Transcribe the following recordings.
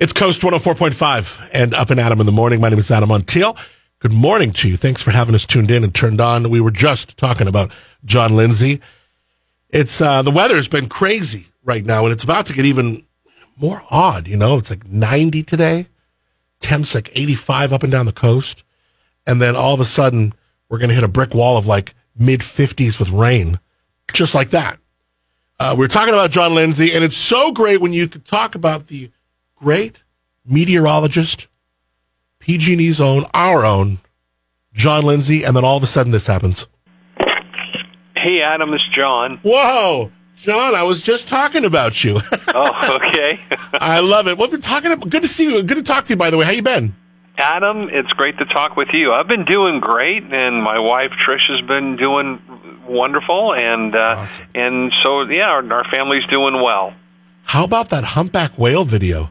It's Coast 104.5 and Up and Adam in the morning. My name is Adam Montiel. Good morning to you. Thanks for having us tuned in and turned on. We were just talking about John Lindsey. It's, uh, the weather's been crazy right now and it's about to get even more odd. You know, it's like 90 today. Temps like 85 up and down the coast. And then all of a sudden we're going to hit a brick wall of like mid 50s with rain. Just like that. Uh, we're talking about John Lindsey and it's so great when you could talk about the great meteorologist, PG&E's own, our own, John Lindsey, and then all of a sudden this happens. Hey, Adam, it's John. Whoa, John, I was just talking about you. Oh, okay. I love it. What we're talking about? Good to see you. Good to talk to you. By the way, how you been? Adam, it's great to talk with you. I've been doing great, and my wife Trish has been doing wonderful, and uh, Awesome. and so yeah, our, our family's doing well. How about that humpback whale video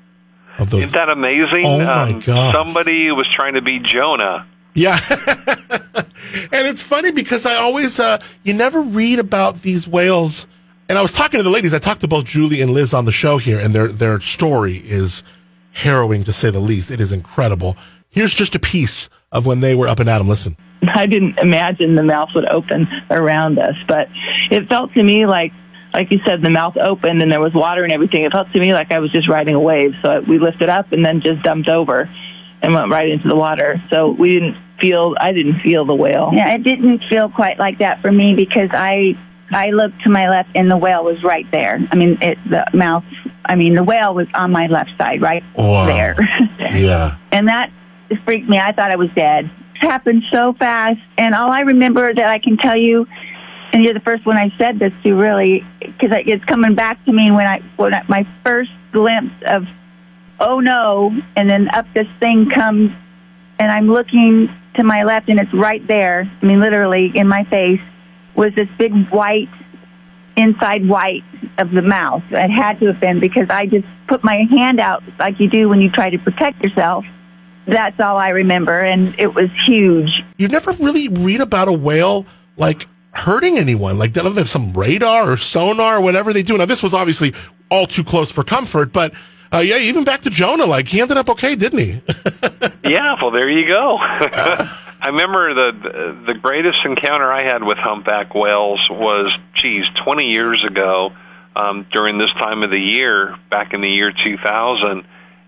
of those? Isn't that amazing? Oh, my um, gosh. Somebody was trying to be Jonah. Yeah. and it's funny because I always, uh, you never read about these whales. And I was talking to the ladies. I talked to both Julie and Liz on the show here, and their, their story is harrowing to say the least. It is incredible. Here's just a piece of when they were up and at 'em. Listen. I didn't imagine the mouth would open around us, but it felt to me like, like you said, the mouth opened and there was water and everything. It felt to me like I was just riding a wave. So we lifted up and then just dumped over and went right into the water. So we didn't feel, I didn't feel the whale. Yeah, it didn't feel quite like that for me because I I looked to my left and the whale was right there. I mean, it, the mouth. I mean, the whale was on my left side, right Wow. there, Yeah. and that freaked me. I thought I was dead. It happened so fast, and all I remember that I can tell you, and you're the first one I said this to, really, because it's coming back to me when I when I, my first glimpse of, oh no, and then up this thing comes, and I'm looking to my left, and it's right there. I mean, literally in my face was this big white inside white of the mouth. It had to have been because I just put my hand out like you do when you try to protect yourself. That's all I remember, and it was huge. You never really read about a whale like hurting anyone. Like they don't have some radar or sonar or whatever they do. Now this was obviously all too close for comfort, but uh, yeah, even back to Jonah, like he ended up okay, didn't he? Yeah, well, there you go. I remember the the greatest encounter I had with humpback whales was, geez, 20 years ago, um, during this time of the year, back in the year 2000,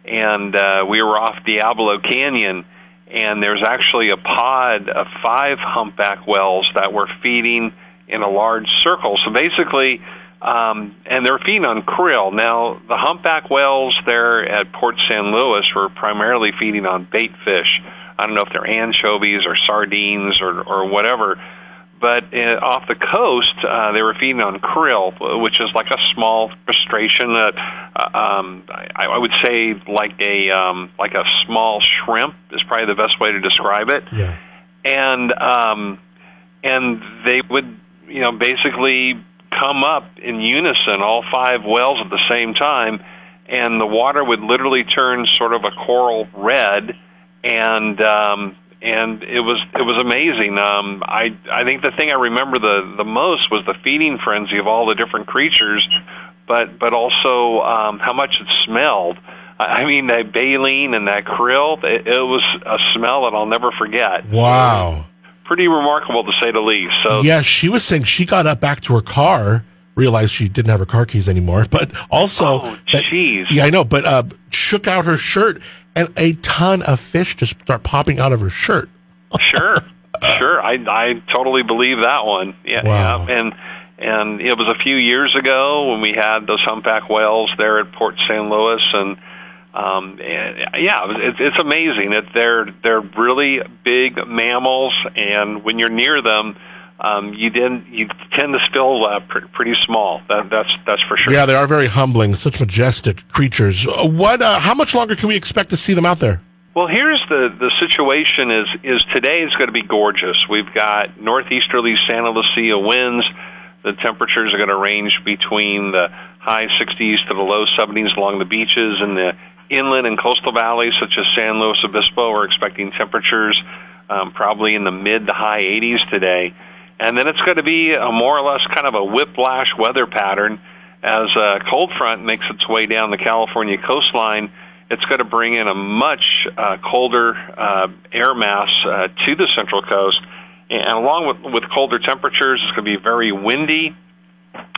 and uh, we were off Diablo Canyon, and there's actually a pod of five humpback whales that were feeding in a large circle. So basically, um, and they're feeding on krill. Now, the humpback whales there at Port San Luis were primarily feeding on bait fish. I don't know if they're anchovies or sardines or, or whatever. But uh, off the coast, uh, they were feeding on krill, which is like a small crustacean. That uh, um, I, I would say like a um, like a small shrimp is probably the best way to describe it yeah. and um, and they would you know basically come up in unison, all five whales at the same time, and the water would literally turn sort of a coral red, and um, and it was it was amazing. Um, I I think the thing I remember the the most was the feeding frenzy of all the different creatures, but but also um, how much it smelled. I mean, that baleen and that krill, it, it was a smell that I'll never forget Wow. pretty remarkable to say the least. So Yeah, she was saying she got up back to her car, realized she didn't have her car keys anymore, but also Oh, that- yeah, I know, but uh, shook out her shirt and a ton of fish just start popping out of her shirt. sure, sure, I I totally believe that one. Yeah, Wow. yeah, and and it was a few years ago when we had those humpback whales there at Port San Luis, and um, and, yeah, it it's it's amazing that they're they're really big mammals, and when you're near them. Um, you didn't. You tend to feel uh, pr- pretty small. That, that's that's for sure. Yeah, they are very humbling, such majestic creatures. Uh, What? Uh, how much longer can we expect to see them out there? Well, here's the the situation: is is today is going to be gorgeous. We've got northeasterly Santa Lucia winds. The temperatures are going to range between the high 60s to the low 70s along the beaches and the inland and coastal valleys, such as San Luis Obispo. We're expecting temperatures um, probably in the mid to high 80s today, and then it's going to be a more or less kind of a whiplash weather pattern as a cold front makes its way down the California coastline it's going to bring in a much uh, colder uh, air mass uh, to the central coast. And along with, with colder temperatures, it's going to be very windy.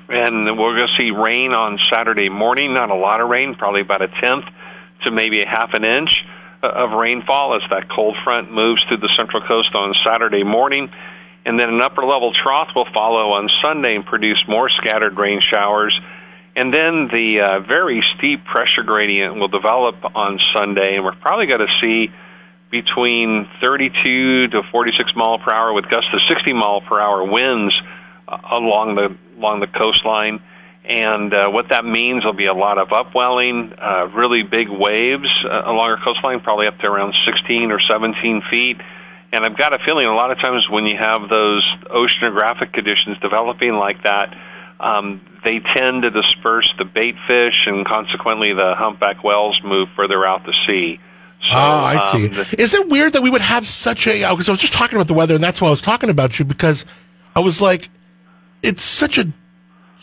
And we're going to see rain on Saturday morning. Not a lot of rain, probably about a tenth to maybe a half an inch uh, of rainfall as that cold front moves through the central coast on Saturday morning. And then an upper level trough will follow on Sunday and produce more scattered rain showers. And then the uh, very steep pressure gradient will develop on Sunday, and we're probably going to see between 32 to 46 mile per hour with gusts to 60 mile per hour winds uh, along the along the coastline. And uh, what that means will be a lot of upwelling, uh, really big waves uh, along our coastline, probably up to around 16 or 17 feet. And I've got a feeling a lot of times when you have those oceanographic conditions developing like that, um, they tend to disperse the bait fish, and consequently, the humpback whales move further out to sea. So, oh, I see. Um, the, Is it weird that we would have such a? Because I was just talking about the weather, and that's why I was talking about you because I was like, it's such a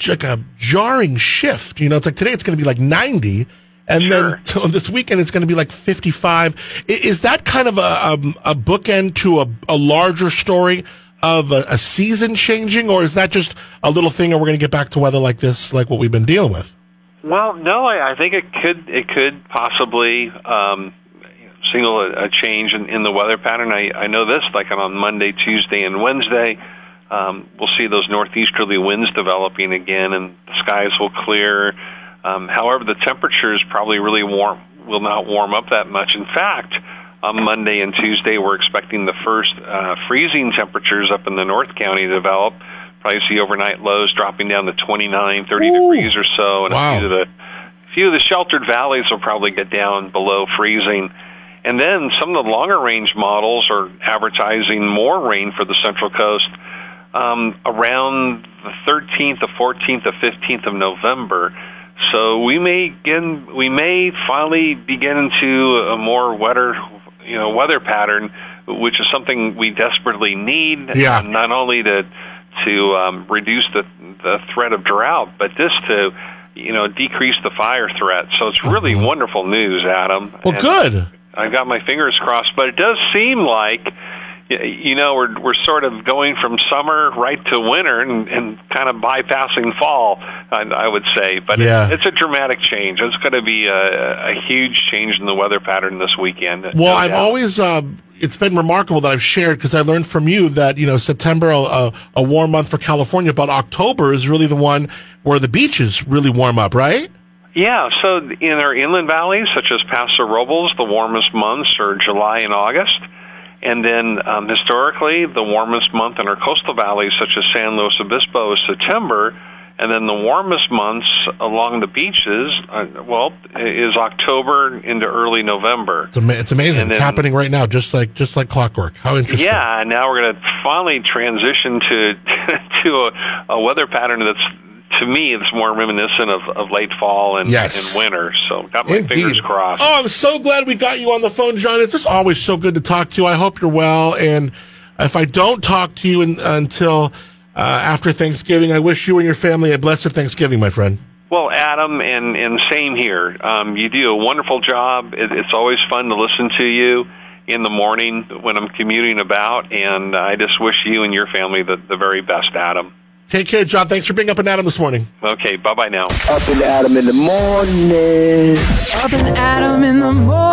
like a jarring shift. You know, it's like today it's going to be like ninety, and sure. then so this weekend it's going to be like 55 is that kind of a, a, a bookend to a, a, larger story of a, a, season changing or is that just a little thing and we're going to get back to weather like this like what we've been dealing with well no i, I think it could it could possibly um, signal a, a change in, in the weather pattern I, I know this like on monday tuesday and wednesday um, we'll see those northeasterly winds developing again and the skies will clear um, however, the temperatures probably really warm will not warm up that much. In fact, on Monday and Tuesday, we're expecting the first uh, freezing temperatures up in the North County to develop. Probably see overnight lows dropping down to 29, 30 Ooh. degrees or so, and wow. a few of the few of the sheltered valleys will probably get down below freezing. And then some of the longer range models are advertising more rain for the Central Coast um, around the 13th, the 14th, the 15th of November. So we may begin, we may finally begin into a more wetter, you know, weather pattern, which is something we desperately need. Yeah. Not only to to um, reduce the the threat of drought, but just to you know decrease the fire threat. So it's really mm-hmm. wonderful news, Adam. Well, and good. I've got my fingers crossed, but it does seem like you know we're we're sort of going from summer right to winter and, and kind of bypassing fall I, I would say. But yeah. it, it's a dramatic change. It's going to be a, a huge change in the weather pattern this weekend. Well no I've always uh, it's been remarkable that I've shared because I learned from you that you know September a, a warm month for California but October is really the one where the beaches really warm up right yeah, so in our inland valleys, such as Paso Robles, the warmest months are July and August. And then um, historically, the warmest month in our coastal valleys, such as San Luis Obispo, is September. And then the warmest months along the beaches, uh, well, is October into early November. It's, ama- it's amazing. And it's then, happening right now, just like just like clockwork. How interesting! Yeah, now we're going to finally transition to to a, a weather pattern that's to me, it's more reminiscent of, of late fall and, yes. and winter. So, got my Indeed. fingers crossed. Oh, I'm so glad we got you on the phone, John. It's just always so good to talk to you. I hope you're well. And if I don't talk to you in, until uh, after Thanksgiving, I wish you and your family a blessed Thanksgiving, my friend. Well, Adam, and, and same here. Um, you do a wonderful job. It, it's always fun to listen to you in the morning when I'm commuting about, and I just wish you and your family the, the very best, Adam. Take care, John. Thanks for being up and Adam this morning. Okay, bye bye now. Up and Adam in the morning. Up and Adam in the morning.